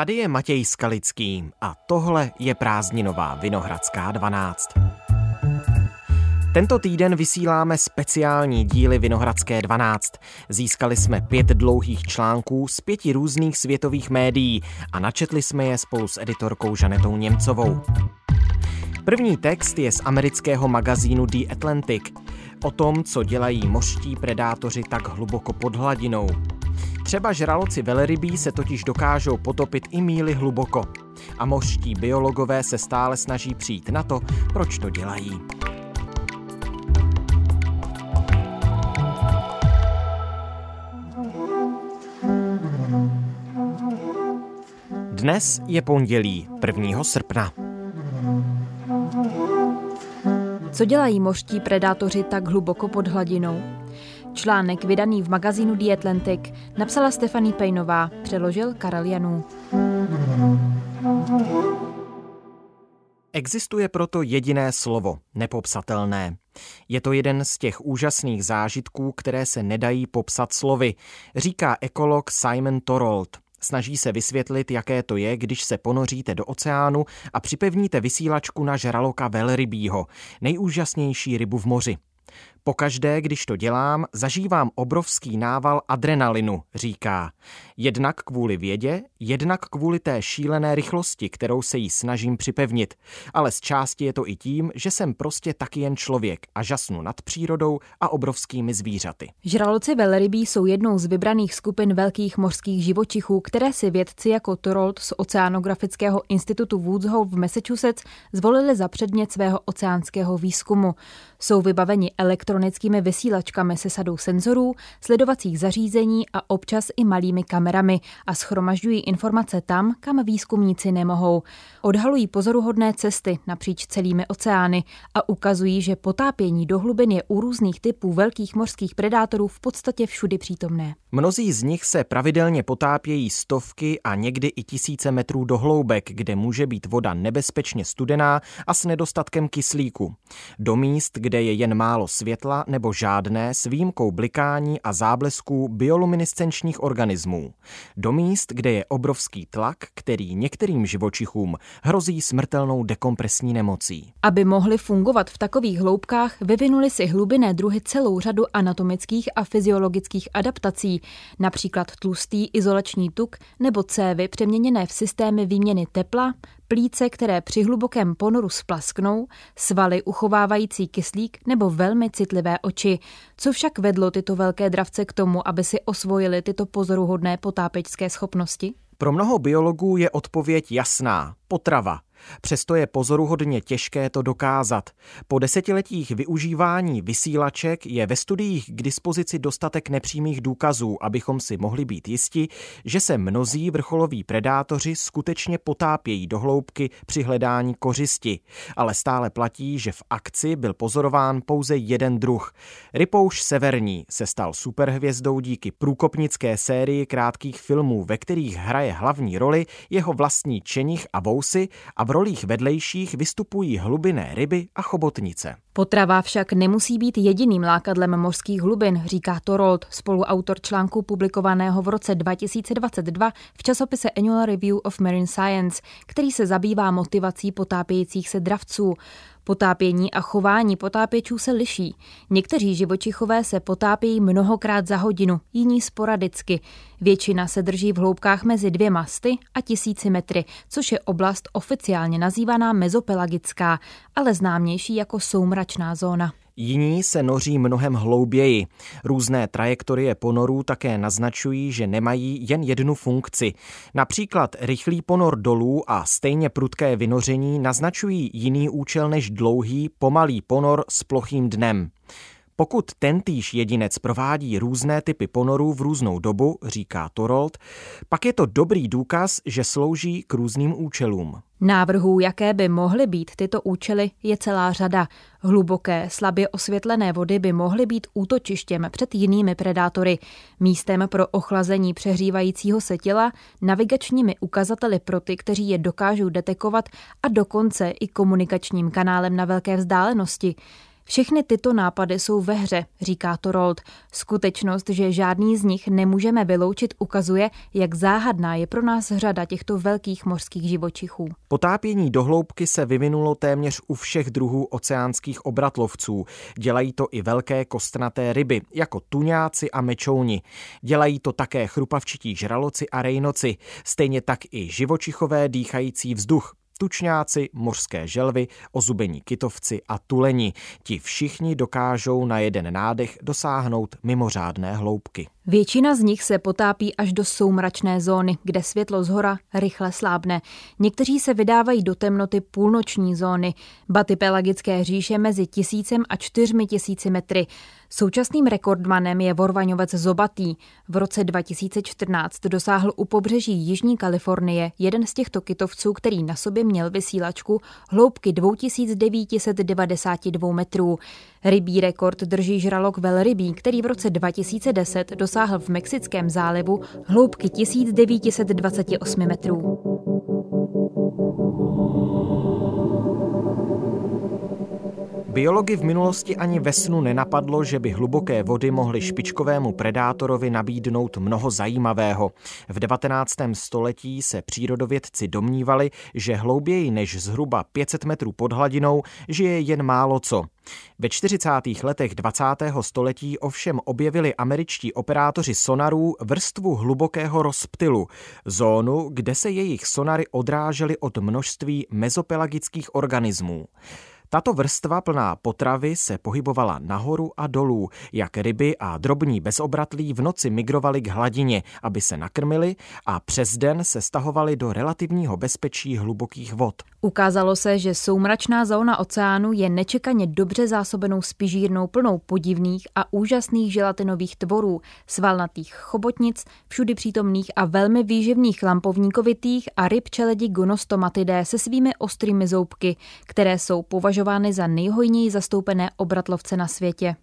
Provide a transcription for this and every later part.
Tady je Matěj Skalický a tohle je prázdninová Vinohradská 12. Tento týden vysíláme speciální díly Vinohradské 12. Získali jsme pět dlouhých článků z pěti různých světových médií a načetli jsme je spolu s editorkou Žanetou Němcovou. První text je z amerického magazínu The Atlantic o tom, co dělají mořští predátoři tak hluboko pod hladinou. Třeba žraloci velerybí se totiž dokážou potopit i míly hluboko. A mořští biologové se stále snaží přijít na to, proč to dělají. Dnes je pondělí 1. srpna. Co dělají mořští predátoři tak hluboko pod hladinou? Článek vydaný v magazínu The Atlantic napsala Stefanie Pejnová, přeložil Karel Janů. Existuje proto jediné slovo, nepopsatelné. Je to jeden z těch úžasných zážitků, které se nedají popsat slovy, říká ekolog Simon Torold. Snaží se vysvětlit, jaké to je, když se ponoříte do oceánu a připevníte vysílačku na žraloka velrybího, nejúžasnější rybu v moři. Pokaždé, když to dělám, zažívám obrovský nával adrenalinu, říká. Jednak kvůli vědě, jednak kvůli té šílené rychlosti, kterou se jí snažím připevnit. Ale z části je to i tím, že jsem prostě taky jen člověk a žasnu nad přírodou a obrovskými zvířaty. Žraloci velrybí jsou jednou z vybraných skupin velkých mořských živočichů, které si vědci jako Torold z Oceanografického institutu Woods Hole v Massachusetts zvolili za předmět svého oceánského výzkumu. Jsou vybaveni elektronickými vysílačkami se sadou senzorů, sledovacích zařízení a občas i malými kamerami a schromažďují informace tam, kam výzkumníci nemohou. Odhalují pozoruhodné cesty napříč celými oceány a ukazují, že potápění do hlubin je u různých typů velkých mořských predátorů v podstatě všudy přítomné. Mnozí z nich se pravidelně potápějí stovky a někdy i tisíce metrů do hloubek, kde může být voda nebezpečně studená a s nedostatkem kyslíku. Do míst, kde je jen málo světla nebo žádné s výjimkou blikání a záblesků bioluminescenčních organismů. Do míst, kde je obrovský tlak, který některým živočichům hrozí smrtelnou dekompresní nemocí. Aby mohly fungovat v takových hloubkách, vyvinuli si hlubinné druhy celou řadu anatomických a fyziologických adaptací, například tlustý izolační tuk nebo cévy přeměněné v systémy výměny tepla, plíce, které při hlubokém ponoru splasknou, svaly uchovávající kyslík nebo velmi citlivé oči. Co však vedlo tyto velké dravce k tomu, aby si osvojili tyto pozoruhodné potápečské schopnosti? Pro mnoho biologů je odpověď jasná. Potrava. Přesto je pozoruhodně těžké to dokázat. Po desetiletích využívání vysílaček je ve studiích k dispozici dostatek nepřímých důkazů, abychom si mohli být jisti, že se mnozí vrcholoví predátoři skutečně potápějí do hloubky při hledání kořisti. Ale stále platí, že v akci byl pozorován pouze jeden druh. Rypouš severní se stal superhvězdou díky průkopnické sérii krátkých filmů, ve kterých hraje hlavní roli jeho vlastní čenich a vousy a v rolích vedlejších vystupují hlubinné ryby a chobotnice. Potrava však nemusí být jediným lákadlem mořských hlubin, říká Torold, spoluautor článku publikovaného v roce 2022 v časopise Annual Review of Marine Science, který se zabývá motivací potápějících se dravců. Potápění a chování potápěčů se liší. Někteří živočichové se potápějí mnohokrát za hodinu, jiní sporadicky. Většina se drží v hloubkách mezi dvěma sty a tisíci metry, což je oblast oficiálně nazývaná mezopelagická, ale známější jako soumračná zóna. Jiní se noří mnohem hlouběji. Různé trajektorie ponorů také naznačují, že nemají jen jednu funkci. Například rychlý ponor dolů a stejně prudké vynoření naznačují jiný účel než dlouhý, pomalý ponor s plochým dnem. Pokud tentýž jedinec provádí různé typy ponorů v různou dobu, říká Torold, pak je to dobrý důkaz, že slouží k různým účelům. Návrhů, jaké by mohly být tyto účely, je celá řada. Hluboké, slabě osvětlené vody by mohly být útočištěm před jinými predátory, místem pro ochlazení přehřívajícího se těla, navigačními ukazateli pro ty, kteří je dokážou detekovat a dokonce i komunikačním kanálem na velké vzdálenosti. Všechny tyto nápady jsou ve hře, říká Torold. Skutečnost, že žádný z nich nemůžeme vyloučit, ukazuje, jak záhadná je pro nás řada těchto velkých mořských živočichů. Potápění do hloubky se vyvinulo téměř u všech druhů oceánských obratlovců. Dělají to i velké kostnaté ryby, jako tuňáci a mečouni. Dělají to také chrupavčití žraloci a rejnoci, stejně tak i živočichové dýchající vzduch, tučňáci, mořské želvy, ozubení kytovci a tuleni. Ti všichni dokážou na jeden nádech dosáhnout mimořádné hloubky. Většina z nich se potápí až do soumračné zóny, kde světlo z hora rychle slábne. Někteří se vydávají do temnoty půlnoční zóny, baty pelagické říše mezi tisícem a čtyřmi tisíci metry. Současným rekordmanem je vorvaňovec Zobatý. V roce 2014 dosáhl u pobřeží Jižní Kalifornie jeden z těchto kytovců, který na sobě měl vysílačku hloubky 2992 metrů. Rybí rekord drží žralok velrybí, který v roce 2010 dosáhl v Mexickém zálivu hloubky 1928 metrů. Biology v minulosti ani ve snu nenapadlo, že by hluboké vody mohly špičkovému predátorovi nabídnout mnoho zajímavého. V 19. století se přírodovědci domnívali, že hlouběji než zhruba 500 metrů pod hladinou žije jen málo co. Ve 40. letech 20. století ovšem objevili američtí operátoři sonarů vrstvu hlubokého rozptylu, zónu, kde se jejich sonary odrážely od množství mezopelagických organismů. Tato vrstva plná potravy se pohybovala nahoru a dolů, jak ryby a drobní bezobratlí v noci migrovali k hladině, aby se nakrmili a přes den se stahovali do relativního bezpečí hlubokých vod. Ukázalo se, že soumračná zóna oceánu je nečekaně dobře zásobenou spižírnou plnou podivných a úžasných želatinových tvorů, svalnatých chobotnic, všudy přítomných a velmi výživných lampovníkovitých a ryb čeledi gonostomatidé se svými ostrými zoubky, které jsou považovány za nejhojněji zastoupené obratlovce na světě.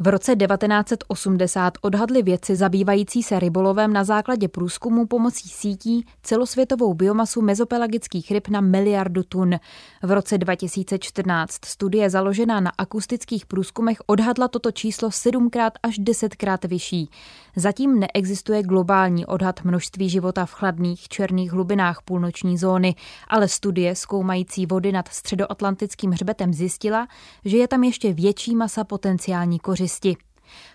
V roce 1980 odhadli vědci zabývající se rybolovem na základě průzkumu pomocí sítí celosvětovou biomasu mezopelagických ryb na miliardu tun. V roce 2014 studie založená na akustických průzkumech odhadla toto číslo sedmkrát až desetkrát vyšší. Zatím neexistuje globální odhad množství života v chladných černých hlubinách půlnoční zóny, ale studie zkoumající vody nad středoatlantickým hřbetem zjistila, že je tam ještě větší masa potenciální kořisti.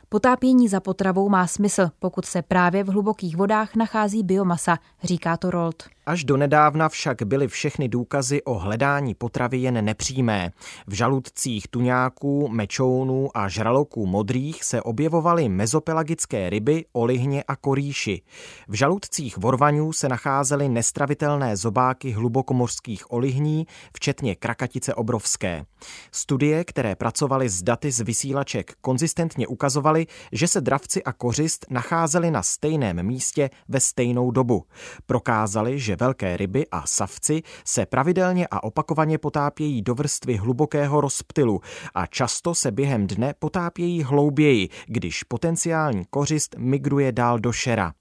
Potápění za potravou má smysl, pokud se právě v hlubokých vodách nachází biomasa, říká to Rold. Až do nedávna však byly všechny důkazy o hledání potravy jen nepřímé. V žaludcích tuňáků, mečounů a žraloků modrých se objevovaly mezopelagické ryby, olihně a korýši. V žaludcích vorvaňů se nacházely nestravitelné zobáky hlubokomorských olihní, včetně krakatice obrovské. Studie, které pracovaly s daty z vysílaček, konzistentně ukazovaly, že se dravci a kořist nacházeli na stejném místě ve stejnou dobu. Prokázali, že velké ryby a savci se pravidelně a opakovaně potápějí do vrstvy hlubokého rozptylu a často se během dne potápějí hlouběji, když potenciální kořist migruje dál do šera.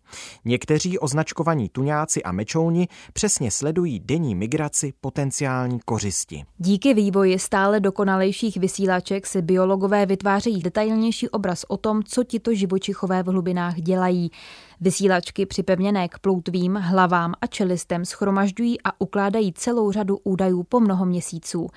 Někteří označkovaní tuňáci a mečouni přesně sledují denní migraci potenciální kořisti. Díky vývoji stále dokonalejších vysílaček si biologové vytvářejí detailnější obraz o tom, co tito živočichové v hlubinách dělají. Vysílačky připevněné k ploutvím, hlavám a čelistem schromažďují a ukládají celou řadu údajů po mnoho měsíců.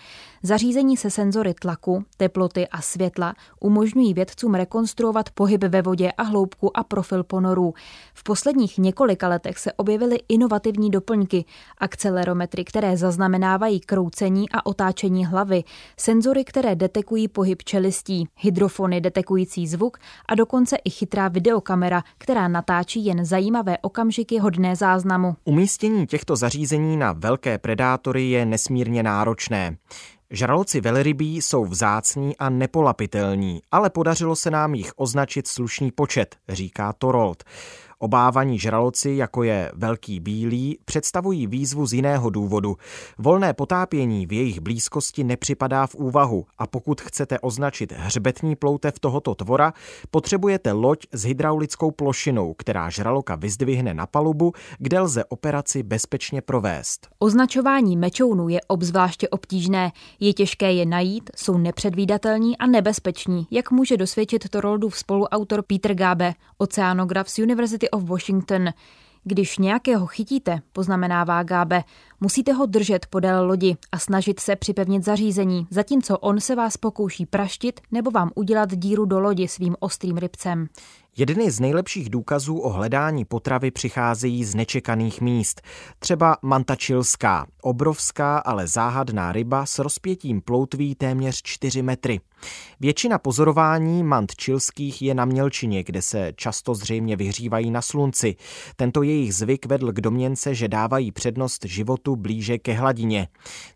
Zařízení se senzory tlaku, teploty a světla umožňují vědcům rekonstruovat pohyb ve vodě a hloubku a profil ponorů. V posledních několika letech se objevily inovativní doplňky, akcelerometry, které zaznamenávají kroucení a otáčení hlavy, senzory, které detekují pohyb čelistí, hydrofony detekující zvuk a dokonce i chytrá videokamera, která natáčí jen zajímavé okamžiky hodné záznamu. Umístění těchto zařízení na velké predátory je nesmírně náročné. Žraloci velrybí jsou vzácní a nepolapitelní, ale podařilo se nám jich označit slušný počet, říká Torold. Obávaní žraloci, jako je velký bílý, představují výzvu z jiného důvodu. Volné potápění v jejich blízkosti nepřipadá v úvahu a pokud chcete označit hřbetní ploutev tohoto tvora, potřebujete loď s hydraulickou plošinou, která žraloka vyzdvihne na palubu, kde lze operaci bezpečně provést. Označování mečounů je obzvláště obtížné. Je těžké je najít, jsou nepředvídatelní a nebezpeční, jak může dosvědčit Toroldův spoluautor Peter Gabe, oceánograf z University of Washington. Když nějakého chytíte, poznamenává Gábe, musíte ho držet podél lodi a snažit se připevnit zařízení, zatímco on se vás pokouší praštit nebo vám udělat díru do lodi svým ostrým rybcem. Jedny z nejlepších důkazů o hledání potravy přicházejí z nečekaných míst. Třeba manta čilská, obrovská, ale záhadná ryba s rozpětím ploutví téměř 4 metry. Většina pozorování mant čilských je na mělčině, kde se často zřejmě vyhřívají na slunci. Tento jejich zvyk vedl k domněnce, že dávají přednost životu blíže ke hladině.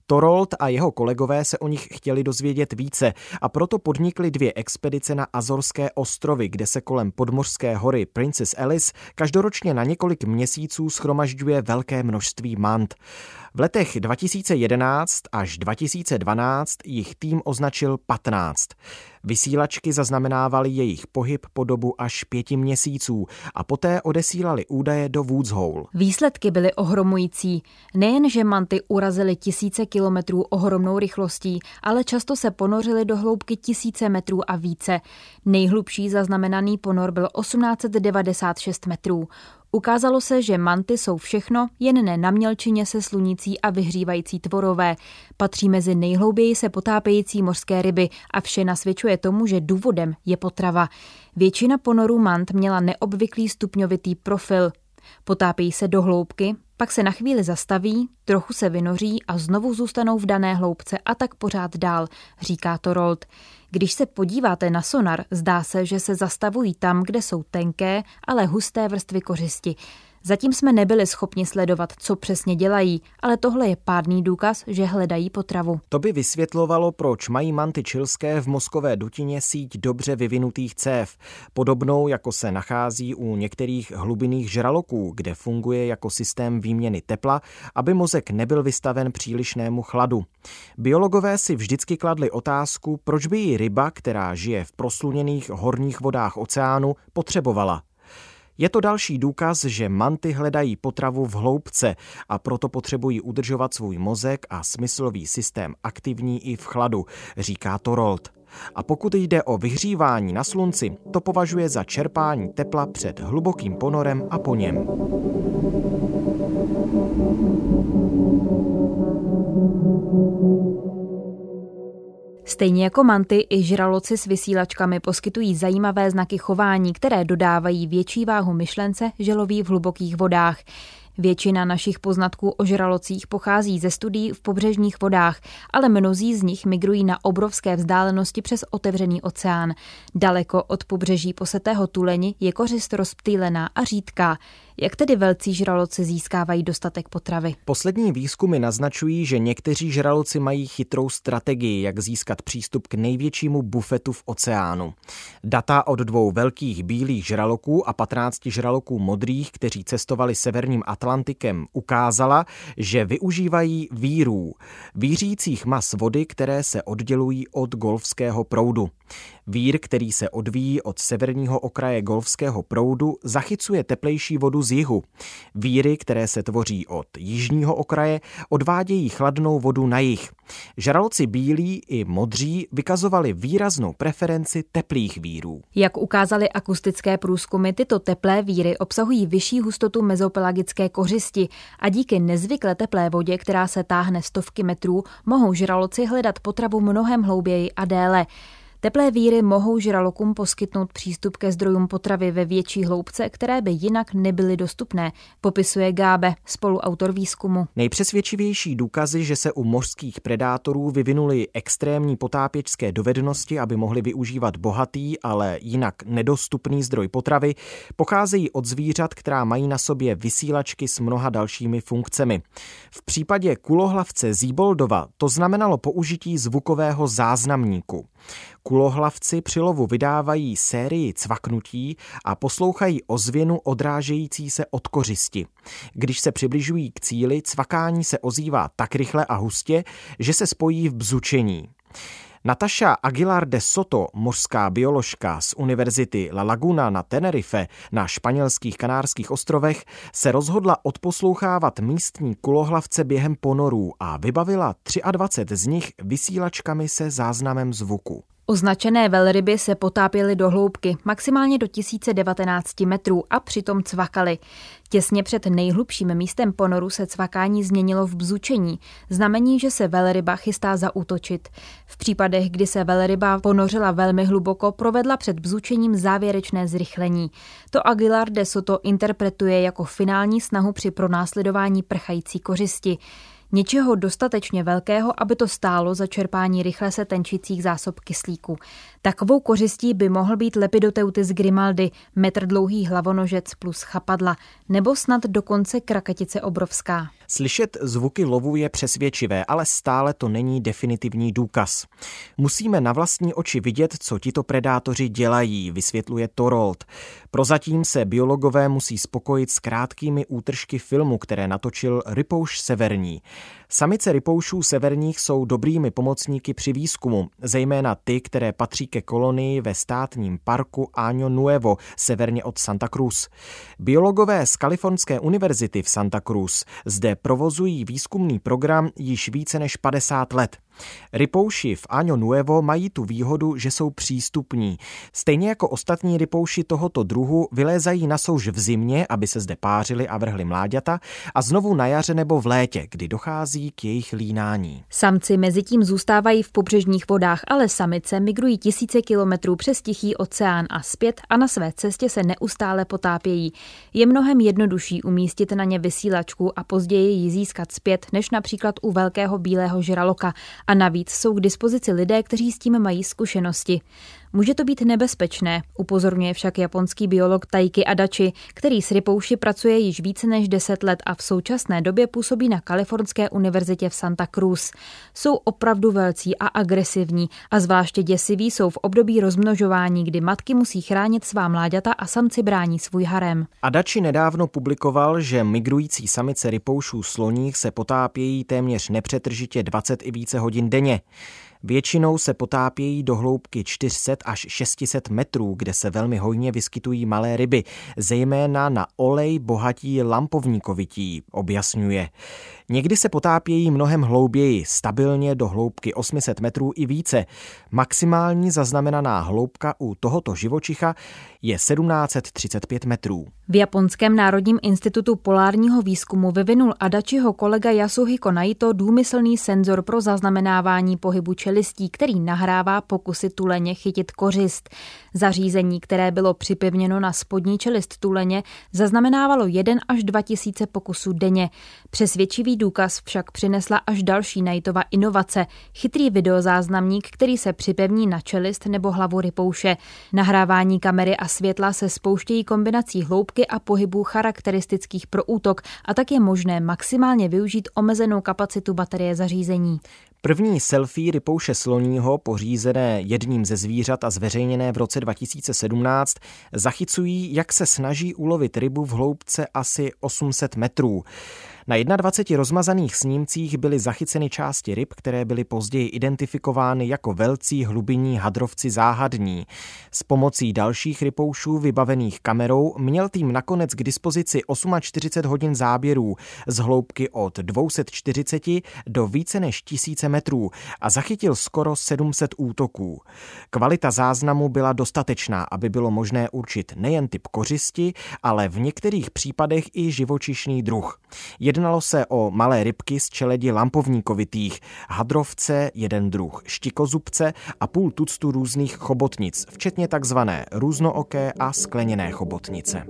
Torold a jeho kolegové se o nich chtěli dozvědět více a proto podnikli dvě expedice na Azorské ostrovy, kde se kolem podmořské hory Princess Alice každoročně na několik měsíců schromažďuje velké množství mant. V letech 2011 až 2012 jich tým označil 15. Vysílačky zaznamenávaly jejich pohyb po dobu až pěti měsíců a poté odesílali údaje do Woods Hole. Výsledky byly ohromující. Nejen, že manty urazily tisíce kilometrů ohromnou rychlostí, ale často se ponořily do hloubky tisíce metrů a více. Nejhlubší zaznamenaný ponor byl 1896 metrů. Ukázalo se, že manty jsou všechno, jen ne na mělčině se slunící a vyhřívající tvorové. Patří mezi nejhlouběji se potápějící mořské ryby a vše nasvědčuje tomu, že důvodem je potrava. Většina ponorů mant měla neobvyklý stupňovitý profil. Potápějí se do hloubky, pak se na chvíli zastaví, trochu se vynoří a znovu zůstanou v dané hloubce a tak pořád dál, říká Torold. Když se podíváte na sonar, zdá se, že se zastavují tam, kde jsou tenké, ale husté vrstvy kořisti. Zatím jsme nebyli schopni sledovat, co přesně dělají, ale tohle je pádný důkaz, že hledají potravu. To by vysvětlovalo, proč mají manty čilské v mozkové dutině síť dobře vyvinutých cév, podobnou jako se nachází u některých hlubinných žraloků, kde funguje jako systém výměny tepla, aby mozek nebyl vystaven přílišnému chladu. Biologové si vždycky kladli otázku, proč by ji ryba, která žije v prosluněných horních vodách oceánu, potřebovala. Je to další důkaz, že manty hledají potravu v hloubce a proto potřebují udržovat svůj mozek a smyslový systém aktivní i v chladu, říká Torold. A pokud jde o vyhřívání na slunci, to považuje za čerpání tepla před hlubokým ponorem a po něm. Stejně jako manty, i žraloci s vysílačkami poskytují zajímavé znaky chování, které dodávají větší váhu myšlence, že loví v hlubokých vodách. Většina našich poznatků o žralocích pochází ze studií v pobřežních vodách, ale mnozí z nich migrují na obrovské vzdálenosti přes otevřený oceán. Daleko od pobřeží posetého tuleni je kořist rozptýlená a řídká. Jak tedy velcí žraloci získávají dostatek potravy? Poslední výzkumy naznačují, že někteří žraloci mají chytrou strategii, jak získat přístup k největšímu bufetu v oceánu. Data od dvou velkých bílých žraloků a 15 žraloků modrých, kteří cestovali severním Atlantikem, ukázala, že využívají vírů, vířících mas vody, které se oddělují od golfského proudu. Vír, který se odvíjí od severního okraje golfského proudu, zachycuje teplejší vodu z jihu. Víry, které se tvoří od jižního okraje, odvádějí chladnou vodu na jih. Žraloci bílí i modří vykazovali výraznou preferenci teplých vírů. Jak ukázaly akustické průzkumy, tyto teplé víry obsahují vyšší hustotu mezopelagické kořisti a díky nezvykle teplé vodě, která se táhne stovky metrů, mohou žraloci hledat potravu mnohem hlouběji a déle. Teplé víry mohou žralokům poskytnout přístup ke zdrojům potravy ve větší hloubce, které by jinak nebyly dostupné, popisuje Gábe, spoluautor výzkumu. Nejpřesvědčivější důkazy, že se u mořských predátorů vyvinuly extrémní potápěčské dovednosti, aby mohli využívat bohatý, ale jinak nedostupný zdroj potravy, pocházejí od zvířat, která mají na sobě vysílačky s mnoha dalšími funkcemi. V případě kulohlavce Zíboldova to znamenalo použití zvukového záznamníku. Kulohlavci při lovu vydávají sérii cvaknutí a poslouchají ozvěnu odrážející se od kořisti. Když se přibližují k cíli, cvakání se ozývá tak rychle a hustě, že se spojí v bzučení. Nataša Aguilar de Soto, mořská bioložka z Univerzity La Laguna na Tenerife na španělských kanárských ostrovech, se rozhodla odposlouchávat místní kulohlavce během ponorů a vybavila 23 z nich vysílačkami se záznamem zvuku. Označené velryby se potápěly do hloubky, maximálně do 1019 metrů a přitom cvakaly. Těsně před nejhlubším místem ponoru se cvakání změnilo v bzučení, znamení, že se velryba chystá zaútočit. V případech, kdy se velryba ponořila velmi hluboko, provedla před bzučením závěrečné zrychlení. To Aguilar de Soto interpretuje jako finální snahu při pronásledování prchající kořisti. Něčeho dostatečně velkého, aby to stálo za čerpání rychle se tenčících zásob kyslíku. Takovou kořistí by mohl být Lepidoteutis grimaldi, metr dlouhý hlavonožec plus chapadla, nebo snad dokonce krakatice obrovská. Slyšet zvuky lovu je přesvědčivé, ale stále to není definitivní důkaz. Musíme na vlastní oči vidět, co tito predátoři dělají, vysvětluje Torold. Prozatím se biologové musí spokojit s krátkými útržky filmu, které natočil Rypouš Severní. Samice rypoušů severních jsou dobrými pomocníky při výzkumu, zejména ty, které patří ke kolonii ve státním parku Año Nuevo, severně od Santa Cruz. Biologové z Kalifornské univerzity v Santa Cruz zde provozují výzkumný program již více než 50 let. Rypouši v Año Nuevo mají tu výhodu, že jsou přístupní. Stejně jako ostatní rypouši tohoto druhu vylézají na souž v zimě, aby se zde pářili a vrhli mláďata, a znovu na jaře nebo v létě, kdy dochází k jejich línání. Samci mezi tím zůstávají v pobřežních vodách, ale samice migrují tisíce kilometrů přes Tichý oceán a zpět a na své cestě se neustále potápějí. Je mnohem jednodušší umístit na ně vysílačku a později ji získat zpět, než například u velkého bílého žraloka a navíc jsou k dispozici lidé, kteří s tím mají zkušenosti. Může to být nebezpečné, upozorňuje však japonský biolog Taiki Adachi, který s rypouši pracuje již více než 10 let a v současné době působí na Kalifornské univerzitě v Santa Cruz. Jsou opravdu velcí a agresivní a zvláště děsiví jsou v období rozmnožování, kdy matky musí chránit svá mláďata a samci brání svůj harem. Adachi nedávno publikoval, že migrující samice rypoušů sloních se potápějí téměř nepřetržitě 20 i více hodin denně. Většinou se potápějí do hloubky 400 až 600 metrů, kde se velmi hojně vyskytují malé ryby, zejména na olej bohatí lampovníkovití, objasňuje. Někdy se potápějí mnohem hlouběji, stabilně do hloubky 800 metrů i více. Maximální zaznamenaná hloubka u tohoto živočicha je 1735 metrů. V Japonském národním institutu polárního výzkumu vyvinul Adachiho kolega Yasuhiko Naito důmyslný senzor pro zaznamenávání pohybu čelistí, který nahrává pokusy tuleně chytit kořist. Zařízení, které bylo připevněno na spodní čelist tuleně, zaznamenávalo 1 až 2 tisíce pokusů denně. Přesvědčivý důkaz však přinesla až další Naitova inovace, chytrý videozáznamník, který se připevní na čelist nebo hlavu rypouše. Nahrávání kamery a světla se spouštějí kombinací hloubky a pohybů charakteristických pro útok a tak je možné maximálně využít omezenou kapacitu baterie zařízení. První selfie rypouše sloního, pořízené jedním ze zvířat a zveřejněné v roce 2017, zachycují, jak se snaží ulovit rybu v hloubce asi 800 metrů. Na 21 rozmazaných snímcích byly zachyceny části ryb, které byly později identifikovány jako velcí hlubinní hadrovci záhadní. S pomocí dalších rypoušů vybavených kamerou měl tým nakonec k dispozici 48 hodin záběrů z hloubky od 240 do více než tisíce metrů a zachytil skoro 700 útoků. Kvalita záznamu byla dostatečná, aby bylo možné určit nejen typ kořisti, ale v některých případech i živočišný druh. Jednalo se o malé rybky z čeledi lampovníkovitých, hadrovce, jeden druh štikozubce a půl tuctu různých chobotnic, včetně takzvané různooké a skleněné chobotnice.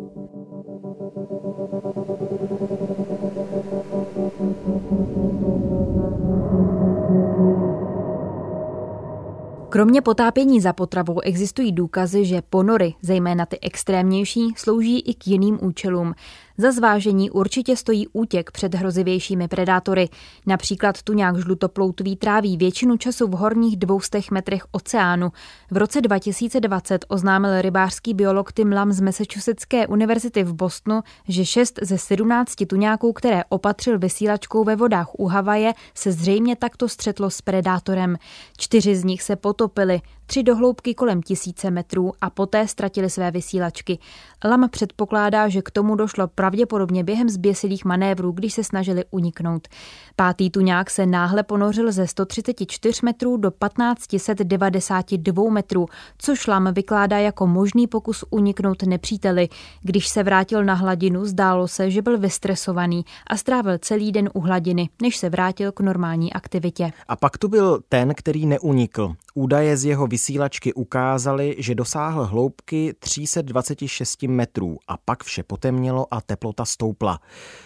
Kromě potápění za potravou existují důkazy, že ponory, zejména ty extrémnější, slouží i k jiným účelům. Za zvážení určitě stojí útěk před hrozivějšími predátory. Například tuňák žlutoploutvý tráví většinu času v horních dvoustech metrech oceánu. V roce 2020 oznámil rybářský biolog Tim Lam z Massachusettské univerzity v Bostonu, že 6 ze 17 tuňáků, které opatřil vysílačkou ve vodách u Havaje, se zřejmě takto střetlo s predátorem. Čtyři z nich se potopili, tři do hloubky kolem tisíce metrů a poté ztratili své vysílačky. Lam předpokládá, že k tomu došlo pravděpodobně během zběsilých manévrů, když se snažili uniknout. Pátý tuňák se náhle ponořil ze 134 metrů do 1592 metrů, což Lam vykládá jako možný pokus uniknout nepříteli. Když se vrátil na hladinu, zdálo se, že byl vystresovaný a strávil celý den u hladiny, než se vrátil k normální aktivitě. A pak tu byl ten, který neunikl. Údaje z jeho vysílačky ukázaly, že dosáhl hloubky 326 metrů a pak vše potemnělo a teplota stoupla.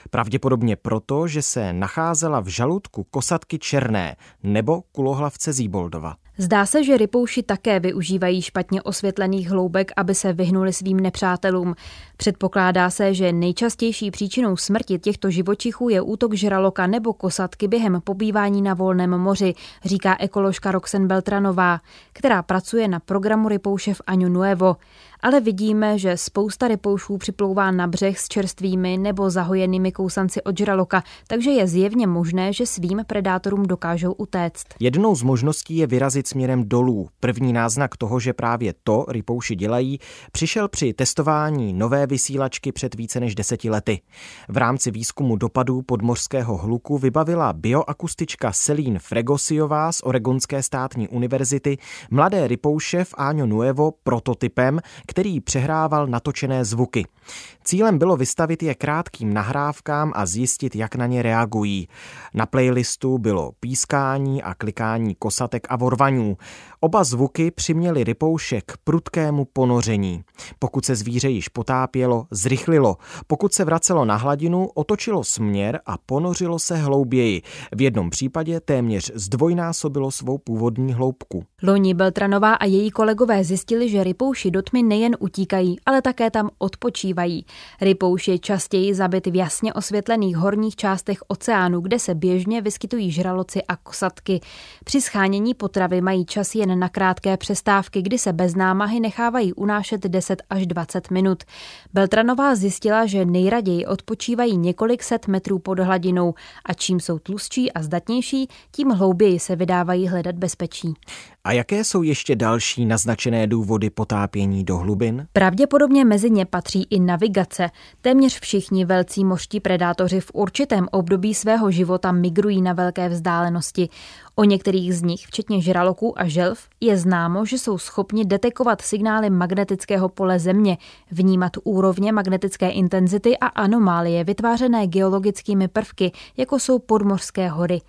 Pravděpodobně proto, že se nacházela v žaludku kosatky černé nebo kulohlavce Zíboldova. Zdá se, že rypouši také využívají špatně osvětlených hloubek, aby se vyhnuli svým nepřátelům. Předpokládá se, že nejčastější příčinou smrti těchto živočichů je útok žraloka nebo kosatky během pobývání na volném moři, říká ekoložka Roxen Beltranová, která pracuje na programu rypouše v Año Nuevo ale vidíme, že spousta rypoušů připlouvá na břeh s čerstvými nebo zahojenými kousanci od žraloka, takže je zjevně možné, že svým predátorům dokážou utéct. Jednou z možností je vyrazit směrem dolů. První náznak toho, že právě to rypouši dělají, přišel při testování nové vysílačky před více než deseti lety. V rámci výzkumu dopadů podmořského hluku vybavila bioakustička Selín Fregosiová z Oregonské státní univerzity mladé rypouše v Áňo Nuevo prototypem, který přehrával natočené zvuky. Cílem bylo vystavit je krátkým nahrávkám a zjistit, jak na ně reagují. Na playlistu bylo pískání a klikání kosatek a vorvaňů. Oba zvuky přiměly rypouše k prudkému ponoření. Pokud se zvíře již potápělo, zrychlilo. Pokud se vracelo na hladinu, otočilo směr a ponořilo se hlouběji. V jednom případě téměř zdvojnásobilo svou původní hloubku. Loni Beltranová a její kolegové zjistili, že rypouši do tmy nejen utíkají, ale také tam odpočívají. Rypouš je častěji zabit v jasně osvětlených horních částech oceánu, kde se běžně vyskytují žraloci a kosatky. Při schánění potravy mají čas jen na krátké přestávky, kdy se bez námahy nechávají unášet 10 až 20 minut. Beltranová zjistila, že nejraději odpočívají několik set metrů pod hladinou a čím jsou tlustší a zdatnější, tím hlouběji se vydávají hledat bezpečí. A jaké jsou ještě další naznačené důvody potápění do hlubin? Pravděpodobně mezi ně patří i navigace. Téměř všichni velcí mořští predátoři v určitém období svého života migrují na velké vzdálenosti. O některých z nich, včetně žraloků a želv, je známo, že jsou schopni detekovat signály magnetického pole Země, vnímat úrovně magnetické intenzity a anomálie vytvářené geologickými prvky, jako jsou podmořské hory.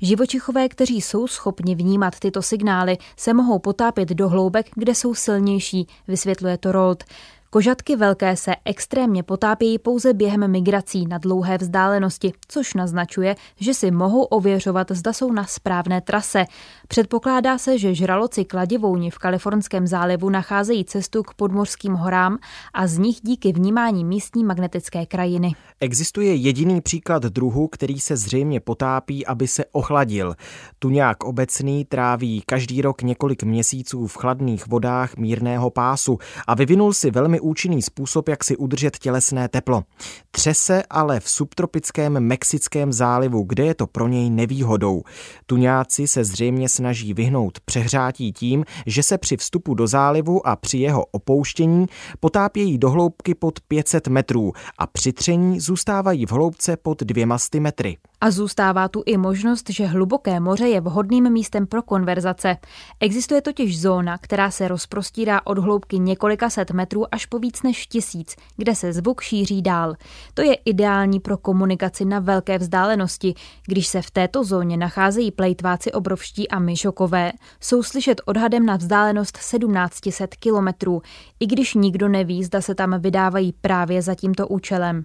Živočichové, kteří jsou schopni vnímat tyto signály, se mohou potápět do hloubek, kde jsou silnější, vysvětluje Torold. Kožatky velké se extrémně potápějí pouze během migrací na dlouhé vzdálenosti, což naznačuje, že si mohou ověřovat, zda jsou na správné trase. Předpokládá se, že žraloci kladivouni v kalifornském zálivu nacházejí cestu k podmořským horám a z nich díky vnímání místní magnetické krajiny. Existuje jediný příklad druhu, který se zřejmě potápí, aby se ochladil. Tuňák obecný tráví každý rok několik měsíců v chladných vodách mírného pásu a vyvinul si velmi účinný způsob, jak si udržet tělesné teplo. Třese ale v subtropickém Mexickém zálivu, kde je to pro něj nevýhodou. Tuňáci se zřejmě snaží vyhnout přehřátí tím, že se při vstupu do zálivu a při jeho opouštění potápějí do hloubky pod 500 metrů a při tření zůstávají v hloubce pod dvěma metry. A zůstává tu i možnost, že hluboké moře je vhodným místem pro konverzace. Existuje totiž zóna, která se rozprostírá od hloubky několika set metrů až po víc než tisíc, kde se zvuk šíří dál. To je ideální pro komunikaci na velké vzdálenosti. Když se v této zóně nacházejí plejtváci obrovští a myšokové, jsou slyšet odhadem na vzdálenost 1700 kilometrů, i když nikdo neví, zda se tam vydávají právě za tímto účelem.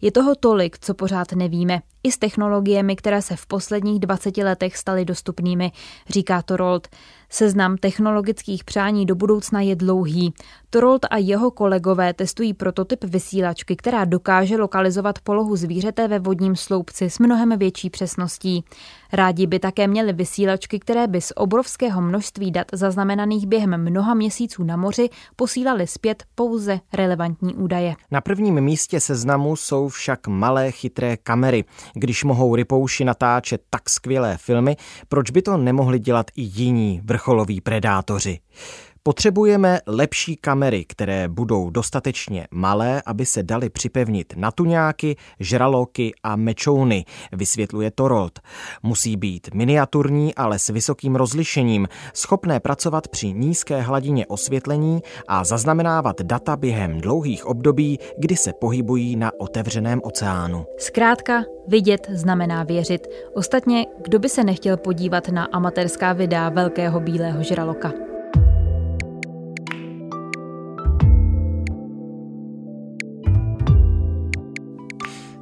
Je toho tolik, co pořád nevíme. I s technologiemi, které se v posledních 20 letech staly dostupnými, říká Torold. Seznam technologických přání do budoucna je dlouhý. Torold a jeho kolegové testují prototyp vysílačky, která dokáže lokalizovat polohu zvířete ve vodním sloupci s mnohem větší přesností. Rádi by také měli vysílačky, které by z obrovského množství dat zaznamenaných během mnoha měsíců na moři posílali zpět pouze relevantní údaje. Na prvním místě seznamu jsou však malé chytré kamery. Když mohou rypouši natáčet tak skvělé filmy, proč by to nemohli dělat i jiní vrcholoví predátoři? Potřebujeme lepší kamery, které budou dostatečně malé, aby se daly připevnit na tuňáky, žraloky a mečouny, vysvětluje Torold. Musí být miniaturní, ale s vysokým rozlišením, schopné pracovat při nízké hladině osvětlení a zaznamenávat data během dlouhých období, kdy se pohybují na otevřeném oceánu. Zkrátka, vidět znamená věřit. Ostatně, kdo by se nechtěl podívat na amatérská videa velkého bílého žraloka?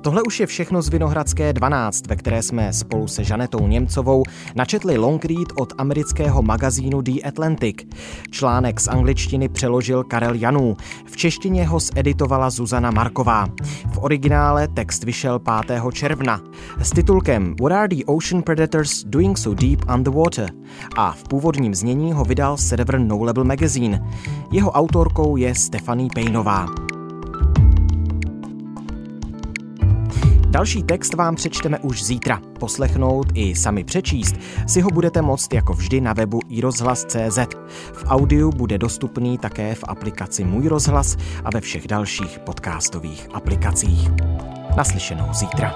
Tohle už je všechno z Vinohradské 12, ve které jsme spolu se Žanetou Němcovou načetli long read od amerického magazínu The Atlantic. Článek z angličtiny přeložil Karel Janů, v češtině ho zeditovala Zuzana Marková. V originále text vyšel 5. června s titulkem What are the ocean predators doing so deep underwater? A v původním znění ho vydal server No Label Magazine. Jeho autorkou je Stephanie Paynová. Další text vám přečteme už zítra. Poslechnout i sami přečíst si ho budete moct jako vždy na webu iRozhlas.cz. V audiu bude dostupný také v aplikaci Můj rozhlas a ve všech dalších podcastových aplikacích. Naslyšenou zítra.